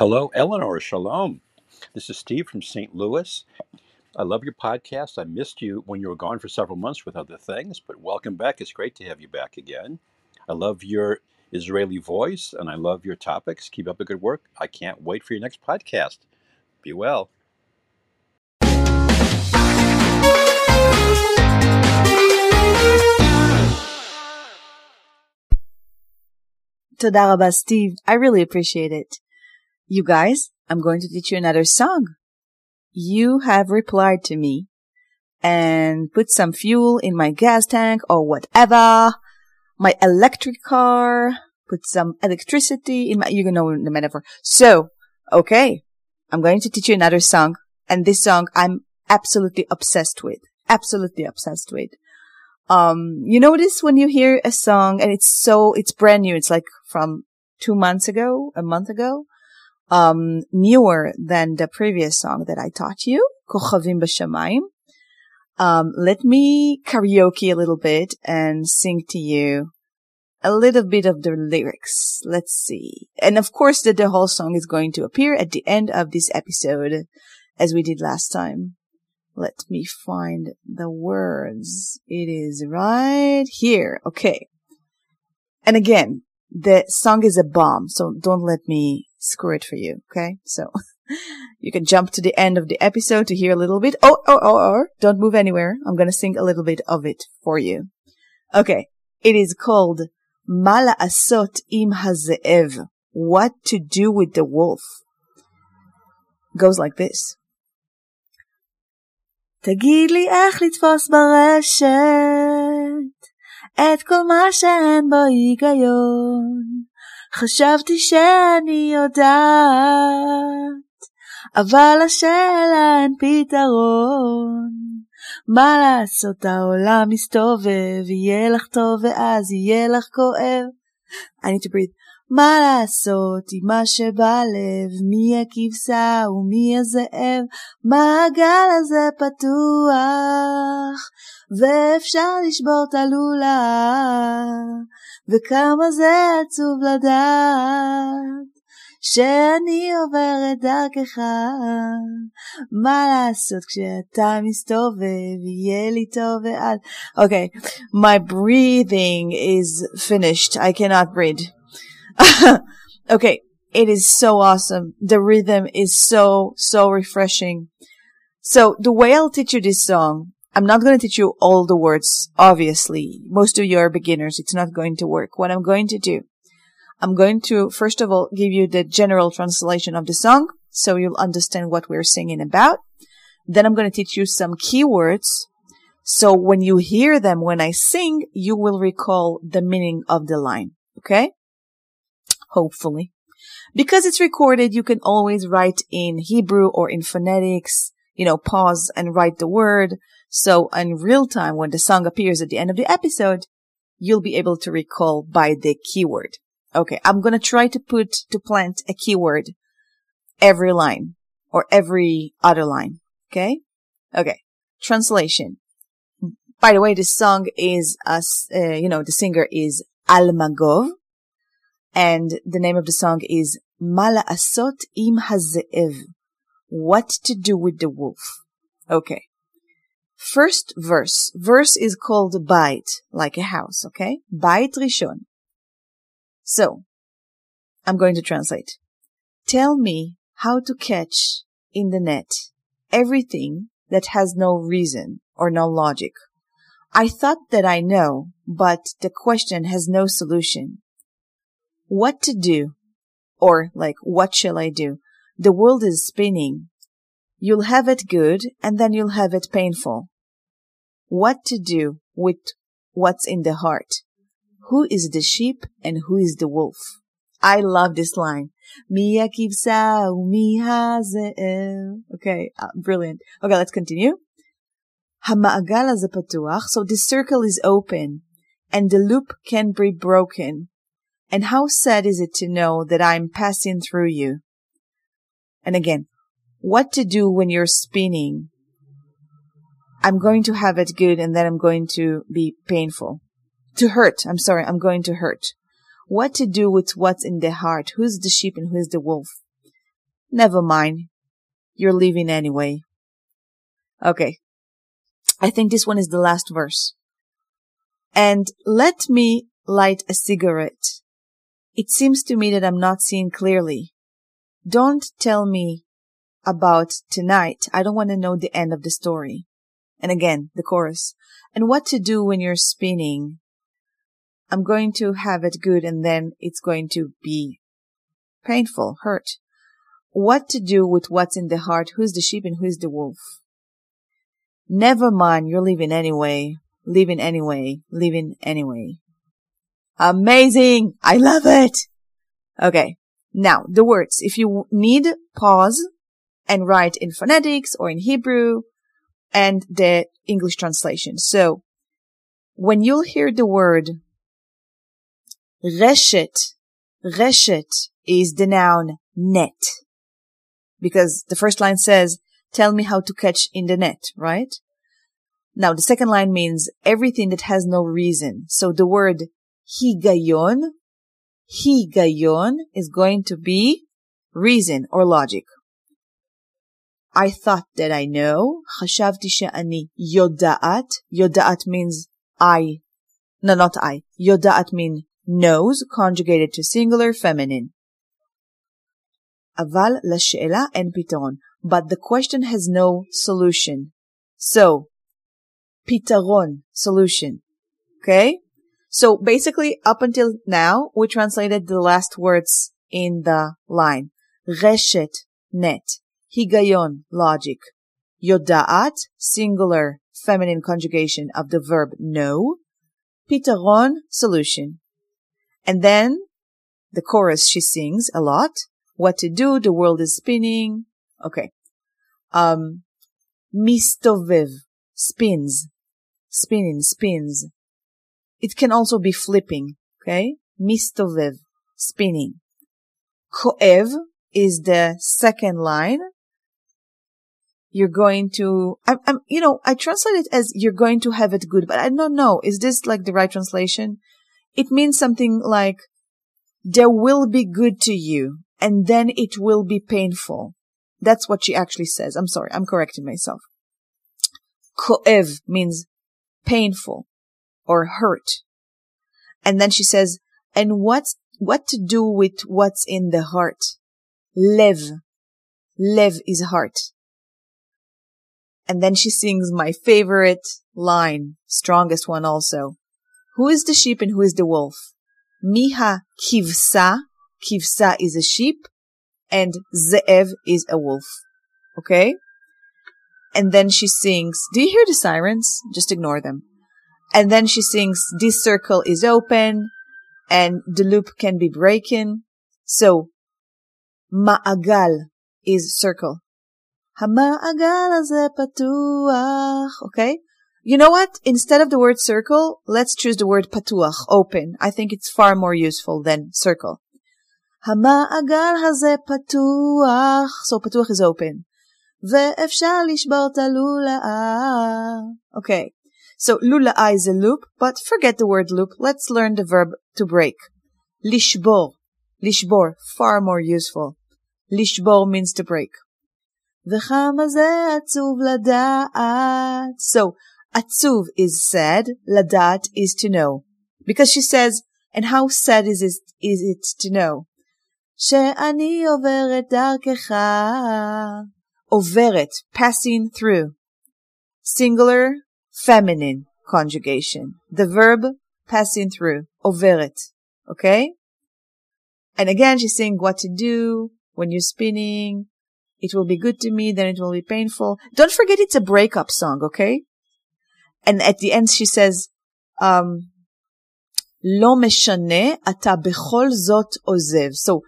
Hello, Eleanor. Shalom. This is Steve from St. Louis. I love your podcast. I missed you when you were gone for several months with other things, but welcome back. It's great to have you back again. I love your Israeli voice and I love your topics. Keep up the good work. I can't wait for your next podcast. Be well. Todaraba Steve, I really appreciate it. You guys, I'm going to teach you another song. You have replied to me and put some fuel in my gas tank or whatever, my electric car, put some electricity in my, you know the metaphor. So, okay, I'm going to teach you another song and this song I'm absolutely obsessed with, absolutely obsessed with. Um, you notice when you hear a song and it's so, it's brand new. It's like from two months ago, a month ago, um, newer than the previous song that I taught you, Kochavim B'Shamayim. Um, let me karaoke a little bit and sing to you a little bit of the lyrics. Let's see. And of course that the whole song is going to appear at the end of this episode as we did last time. Let me find the words. It is right here. Okay. And again, the song is a bomb, so don't let me screw it for you. Okay. So you can jump to the end of the episode to hear a little bit. Oh, oh, oh, oh, don't move anywhere. I'm going to sing a little bit of it for you. Okay. It is called Mala Asot im hazeev. What to do with the wolf. Goes like this. תגיד לי איך לתפוס ברשת את כל מה שאין בו היגיון. חשבתי שאני יודעת, אבל השאלה אין פתרון. מה לעשות העולם מסתובב, יהיה לך טוב ואז יהיה לך כואב. I need to breathe. מה לעשות עם מה שבלב, מי הכבשה ומי הזאב, מעגל הזה פתוח, ואפשר לשבור את הלולה, וכמה זה עצוב לדעת. שאני עוברת דרכך, מה לעשות כשאתה מסתובב, יהיה לי טוב ואז... Okay, my breathing is finished. I cannot breathe. okay, it is so awesome. The rhythm is so, so refreshing. So the way I'll teach you this song, I'm not going to teach you all the words, obviously. Most of you are beginners. It's not going to work. What I'm going to do, I'm going to, first of all, give you the general translation of the song so you'll understand what we're singing about. Then I'm going to teach you some keywords. So when you hear them when I sing, you will recall the meaning of the line. Okay? Hopefully. Because it's recorded, you can always write in Hebrew or in phonetics, you know, pause and write the word. So in real time, when the song appears at the end of the episode, you'll be able to recall by the keyword. Okay. I'm going to try to put, to plant a keyword every line or every other line. Okay. Okay. Translation. By the way, this song is, uh, you know, the singer is Alma Gov. And the name of the song is Mala Asot im Hazeev. What to do with the wolf. Okay. First verse. Verse is called bait, like a house, okay? Bait Rishon. So, I'm going to translate. Tell me how to catch in the net everything that has no reason or no logic. I thought that I know, but the question has no solution what to do or like, what shall I do? The world is spinning. You'll have it good and then you'll have it painful. What to do with what's in the heart? Who is the sheep and who is the wolf? I love this line. Mia kivsa umihazel. Okay, uh, brilliant. Okay, let's continue. Hama'agal patuach. So the circle is open and the loop can be broken. And how sad is it to know that I'm passing through you? And again, what to do when you're spinning? I'm going to have it good and then I'm going to be painful. To hurt. I'm sorry. I'm going to hurt. What to do with what's in the heart? Who's the sheep and who's the wolf? never mind. You're leaving anyway. Okay. I think this one is the last verse. And let me light a cigarette. It seems to me that I'm not seeing clearly. Don't tell me about tonight. I don't want to know the end of the story. And again, the chorus. And what to do when you're spinning. I'm going to have it good and then it's going to be painful, hurt. What to do with what's in the heart? Who's the sheep and who's the wolf? Never mind, you're leaving anyway. Leaving anyway. Leaving anyway. Amazing! I love it! Okay. Now, the words. If you need, pause and write in phonetics or in Hebrew and the English translation. So, when you'll hear the word reshet, reshet is the noun net. Because the first line says, tell me how to catch in the net, right? Now, the second line means everything that has no reason. So the word higayon, higayon is going to be reason or logic. I thought that I know. חשבתי שאני יודעת. יודעת means I. No, not I. יודעת mean knows, conjugated to singular, feminine. אבל לשאלה אין פתרון. But the question has no solution. So, pitaron, solution. Okay? So basically, up until now, we translated the last words in the line. Reshet, net. Higayon, logic. Yodaat, singular, feminine conjugation of the verb know. Pitaron, solution. And then, the chorus she sings a lot. What to do, the world is spinning. Okay. Um, mistovev, spins spinning, spins. It can also be flipping, okay? Mistovev, spinning. Koev is the second line. You're going to, I'm, I'm, you know, I translate it as you're going to have it good, but I don't know. Is this like the right translation? It means something like there will be good to you and then it will be painful. That's what she actually says. I'm sorry. I'm correcting myself. Koev means painful or hurt. And then she says, and what's, what to do with what's in the heart? Lev. Lev is heart. And then she sings my favorite line, strongest one also. Who is the sheep and who is the wolf? Miha kivsa. Kivsa is a sheep and ze'ev is a wolf. Okay? And then she sings, do you hear the sirens? Just ignore them. And then she sings, this circle is open and the loop can be breaking. So, ma'agal is circle. המעגל הזה פתוח, okay? You know what? Instead of the word circle, let's choose the word patuach, open. I think it's far more useful than circle. המעגל הזה פתוח, so patuach is open. ואפשר לשבור את הלולאה. Okay. So lula'a is a loop, but forget the word loop. Let's learn the verb to break. Lishbor. Lishbor, far more useful. Lishbor means to break. So, atzuv is sad, ladat is to know. Because she says, and how sad is it, is it to know? שאני עוברת דרכך. עוברת, passing through. Singular, feminine conjugation. The verb passing through, overet. Okay? And again, she's saying what to do when you're spinning. It will be good to me, then it will be painful. Don't forget it's a breakup song, okay? And at the end she says, um, לא משנה, אתה בכל זאת עוזב. So,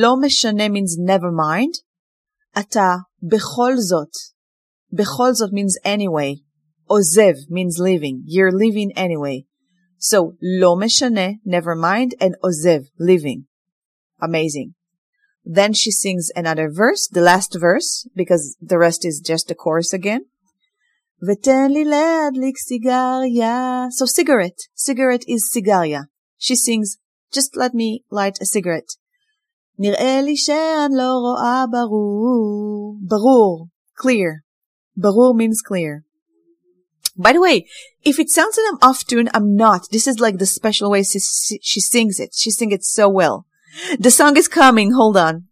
לא משנה means never mind. אתה בכל זאת. בכל זאת means anyway. Ozev means leaving. You're leaving anyway. So, lo meshane, never mind, and ozev, leaving. Amazing. Then she sings another verse, the last verse, because the rest is just the chorus again. ותן לי להדליק סיגריה. So cigarette. Cigarette is cigaria. She sings, just let me light a cigarette. נראה לי שאני לא רואה ברור. ברור, clear. ברור means clear. By the way, if it sounds that I'm off tune, I'm not. This is like the special way she, she sings it. She sings it so well. The song is coming. Hold on.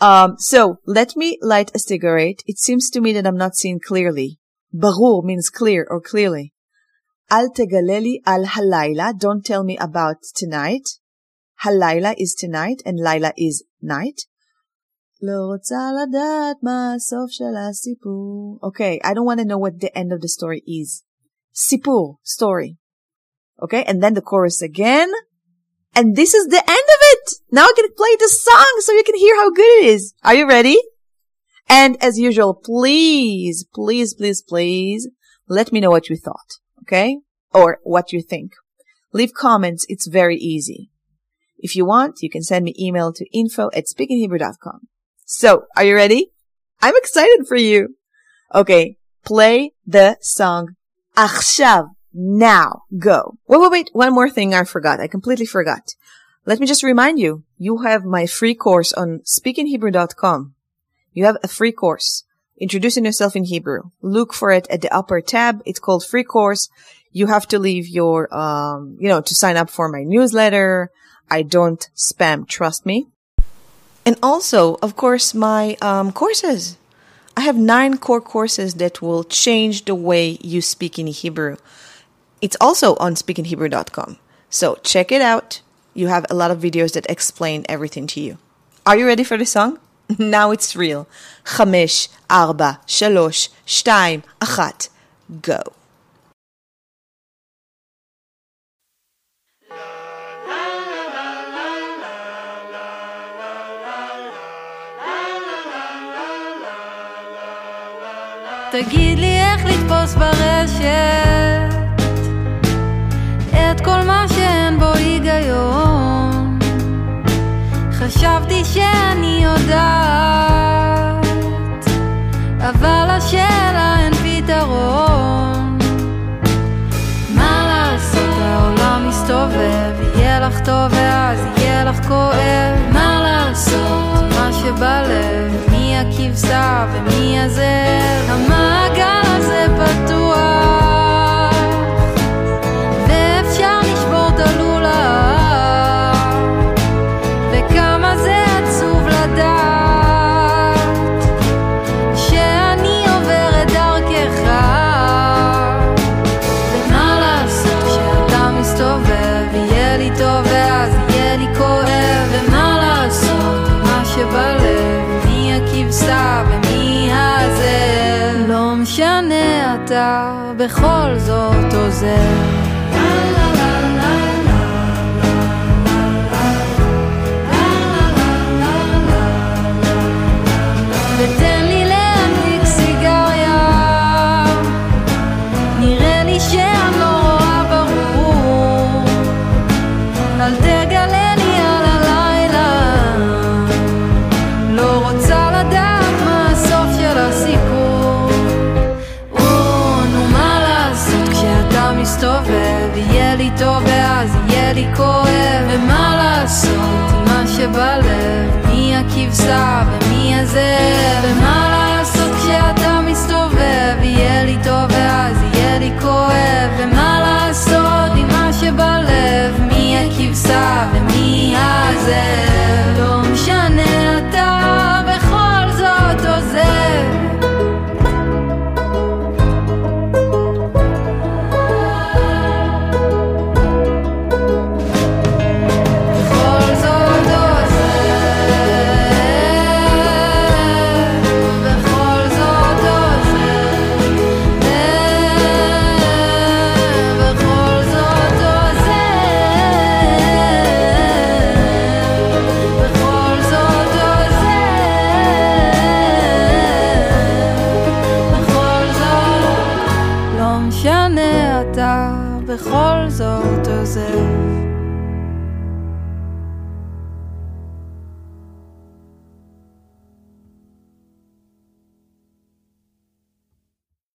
Um, so let me light a cigarette. It seems to me that I'm not seeing clearly. Barur means clear or clearly. Al tegaleli al halayla. Don't tell me about tonight. Halayla is tonight and Lila is night. לא רוצה לדעת מה הסוף של הסיפור. Okay, I don't want to know what the end of the story is. סיפור, story. Okay, and then the chorus again. And this is the end of it! Now I can play the song so you can hear how good it is. Are you ready? And as usual, please, please, please, please, let me know what you thought. Okay? Or what you think. Leave comments. It's very easy. If you want, you can send me email to info at speakinghebrew.com. So, are you ready? I'm excited for you. Okay, play the song. עכשיו. Now. Go. Wait, wait, wait. One more thing I forgot. I completely forgot. Let me just remind you. You have my free course on speakinghebrew.com. You have a free course. Introducing yourself in Hebrew. Look for it at the upper tab. It's called free course. You have to leave your, um, you know, to sign up for my newsletter. I don't spam. Trust me. And also, of course, my um, courses. I have nine core courses that will change the way you speak in Hebrew. It's also on speakinghebrew.com. So check it out. You have a lot of videos that explain everything to you. Are you ready for the song? now it's real. חמש, ארבע, שלוש, שתיים, אחת. Go. תגיד לי איך לתפוס ברשת את כל מה שאין בו היגיון. חשבתי שאני יודעת אבל השאלה אין פתרון. מה לעשות? העולם מסתובב יהיה לך טוב ואז יהיה לך כואב. מה לעשות? מה שבלב הכבשה ומי הזאב המעגל הזה פתוח אתה בכל זאת עוזר. ותן לי כואב ומה לעשות? עם מה שבלב מי הכבשה ומי הזאב? ומה לעשות כשאתה מסתובב? יהיה לי טוב ואז יהיה לי כואב ומה לעשות